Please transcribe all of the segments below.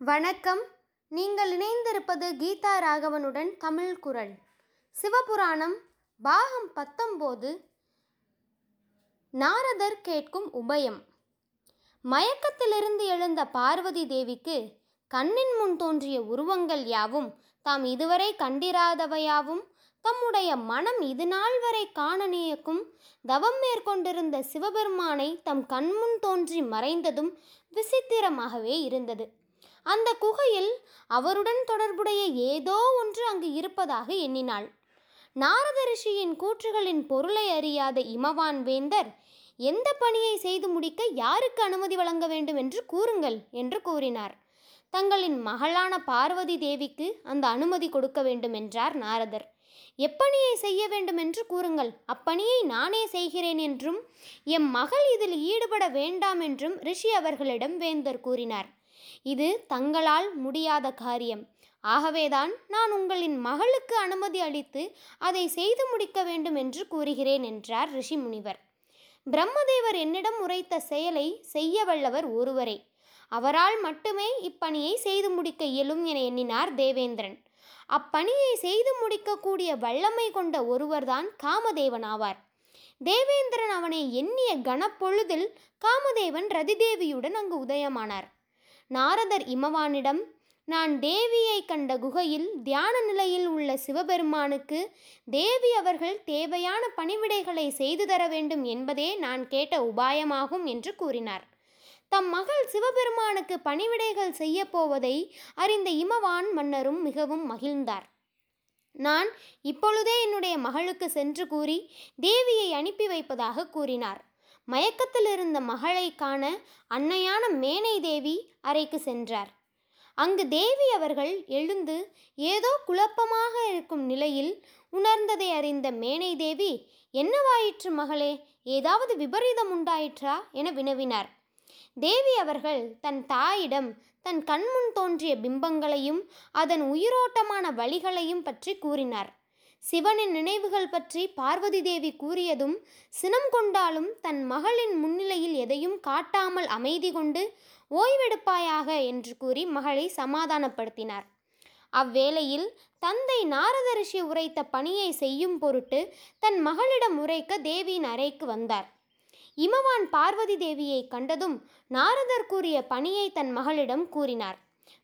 வணக்கம். நீங்கள் இணைந்திருப்பது கீதா ராகவனுடன் தமிழ் குரல். சிவபுராணம் பாகம் பத்தொம்போது. நாரதர் கேட்கும் உபயம். மயக்கத்திலிருந்து எழுந்த பார்வதி தேவிக்கு கண்ணின் முன் தோன்றிய உருவங்கள் யாவும் தாம் இதுவரை கண்டிராதவையாவும் தம்முடைய மனம் இதுநாள் வரை காண நியக்கும் தவம் மேற்கொண்டிருந்த சிவபெருமானை தம் கண்முன் தோன்றி மறைந்ததும் விசித்திரமாகவே இருந்தது. அந்த குகையில் அவருடன் தொடர்புடைய ஏதோ ஒன்று அங்கு இருப்பதாக எண்ணினாள். நாரத ரிஷியின் கூற்றுகளின் பொருளை அறியாத இமவான் வேந்தர் எந்த பணியை செய்து முடிக்க யாருக்கு அனுமதி வழங்க வேண்டும் என்று கூறுங்கள் என்று கூறினார். தங்களின் மகளான பார்வதி தேவிக்கு அந்த அனுமதி கொடுக்க வேண்டும் என்றார் நாரதர். எப்பணியை செய்ய வேண்டும் என்று கூறுங்கள் அப்பணியை நானே செய்கிறேன் என்றும் எம் மகள் இதில் ஈடுபட வேண்டாம் என்றும் ரிஷி அவர்களிடம் வேந்தர் கூறினார். இது தங்களால் முடியாத காரியம். ஆகவேதான் நான் உங்களின் மகளுக்கு அனுமதி அளித்து அதை செய்து முடிக்க வேண்டும் என்று கூறுகிறேன் என்றார் ரிஷி முனிவர். பிரம்மதேவர் என்னிடம் உரைத்த செயலை செய்ய வல்லவர் ஒருவரே. அவரால் மட்டுமே இப்பணியை செய்து முடிக்க இயலும் என எண்ணினார் தேவேந்திரன். அப்பணியை செய்து முடிக்கக்கூடிய வல்லமை கொண்ட ஒருவர்தான் காமதேவன் ஆவார். தேவேந்திரன் அவனை எண்ணிய கனப்பொழுதில் காமதேவன் ரதிதேவியுடன் அங்கு உதயமானார். நாரதர் இமவானிடம் நான் தேவியை கண்ட குகையில் தியான நிலையில் உள்ள சிவபெருமானுக்கு தேவி அவர்கள் தேவையான பணிவிடைகளை செய்து தர வேண்டும் என்பதே நான் கேட்ட உபாயமாகும் என்று கூறினார். தம் மகள் சிவபெருமானுக்கு பணிவிடைகள் செய்யப்போவதை அறிந்த இமவான் மன்னரும் மிகவும் மகிழ்ந்தார். நான் இப்பொழுதே என்னுடைய மகளுக்கு சென்று கூறி தேவியை அனுப்பி வைப்பதாக கூறினார். மயக்கத்தில் இருந்த மகளை காண அன்னையான மேனை தேவி அறைக்கு சென்றார். அங்கு தேவி அவர்கள் எழுந்து ஏதோ குழப்பமாக இருக்கும் நிலையில் உணர்ந்ததை அறிந்த மேனை தேவி என்னவாயிற்று மகளே ஏதாவது விபரீதம் உண்டாயிற்றா? என வினவினார். தேவி அவர்கள் தன் தாயிடம் தன் கண்முன் தோன்றிய பிம்பங்களையும் அதன் உயிரோட்டமான வழிகளையும் பற்றி கூறினார். சிவனின் நினைவுகள் பற்றி பார்வதி தேவி கூறியதும் சினம் கொண்டாலும் தன் மகளின் முன்னிலையில் எதையும் காட்டாமல் அமைதி கொண்டு ஓய்வெடுப்பாயாக என்று கூறி மகளை சமாதானப்படுத்தினார். அவ்வேளையில் தந்தை நாரத ரிஷி உரைத்த பணியை செய்யும் பொருட்டு தன் மகளிடம் உரைக்க தேவியின் அறைக்கு வந்தார். இமவான் பார்வதி தேவியை கண்டதும் நாரதர் கூறிய பணியை தன் மகளிடம் கூறினார்.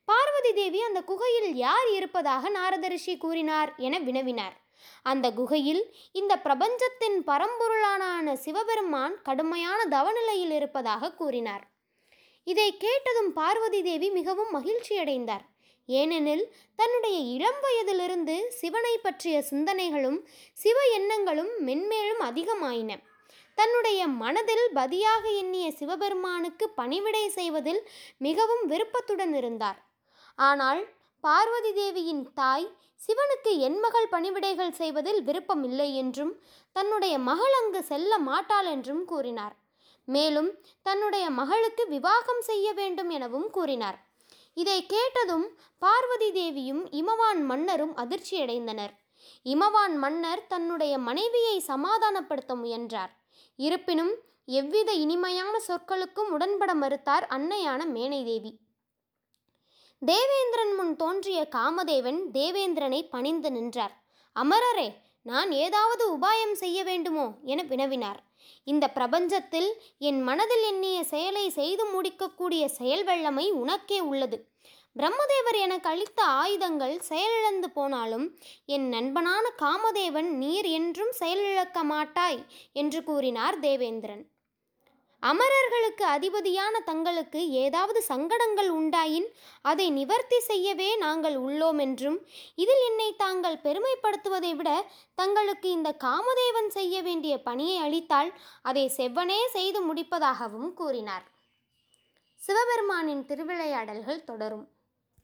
பார்வதி தேவி அந்த குகையில் யார் இருப்பதாக நாரத ரிஷி கூறினார் என வினவினார். அந்த குகையில் இந்த பிரபஞ்சத்தின் பரம்பொருளான சிவபெருமான் கடுமையான தவநிலையில் இருப்பதாக கூறினார். இதை கேட்டதும் பார்வதி தேவி மிகவும் மகிழ்ச்சியடைந்தார் ஏனெனில் தன்னுடைய இளம் வயதிலிருந்து சிவனை பற்றிய சிந்தனைகளும் சிவ எண்ணங்களும் மென்மேலும் அதிகமாயின. தன்னுடைய மனதில் பதியாக எண்ணிய சிவபெருமானுக்கு பணிவிடை செய்வதில் மிகவும் விருப்பத்துடன் இருந்தார். ஆனால் பார்வதி தேவியின் தாய் சிவனுக்கு என் மகள் பணிவிடைகள் செய்வதில் விருப்பமில்லை என்றும் தன்னுடைய மகள் அங்கு செல்ல மாட்டாள் என்றும் கூறினார். மேலும் தன்னுடைய மகளுக்கு விவாகம் செய்ய வேண்டும் எனவும் கூறினார். இதை கேட்டதும் பார்வதி தேவியும் இமவான் மன்னரும் அதிர்ச்சியடைந்தனர். இமவான் மன்னர் தன்னுடைய மனைவியை சமாதானப்படுத்த முயன்றார். இருப்பினும் எவ்வித இனிமையான சொற்களுக்கும் உடன்பட மறுத்தார் அன்னையான மேனைதேவி. தேவேந்திரன் முன் தோன்றிய காமதேவன் தேவேந்திரனை பணிந்து நின்றார். அமரரே நான் ஏதாவது உபாயம் செய்ய வேண்டுமோ? என வினவினார். இந்த பிரபஞ்சத்தில் என் மனதில் எண்ணிய செயலை செய்து முடிக்கக்கூடிய செயல் வெள்ளமை உனக்கே உள்ளது. பிரம்மதேவர் எனக்கு அளித்த ஆயுதங்கள் செயலிழந்து போனாலும் என் நண்பனான காமதேவன் நீர் என்றும் செயலிழக்க மாட்டாய் என்று கூறினார் தேவேந்திரன். அமரர்களுக்கு அதிபதியான தங்களுக்கு ஏதாவது சங்கடங்கள் உண்டாயின் அதை நிவர்த்தி செய்யவே நாங்கள் உள்ளோம் என்றும் இதில் என்னை தாங்கள் பெருமைப்படுத்துவதை விட தங்களுக்கு இந்த காமதேவன் செய்ய வேண்டிய பணியை அளித்தால் அதை செவ்வனே செய்து முடிப்பதாகவும் கூறினார். சிவபெருமானின் திருவிளையாடல்கள் தொடரும்.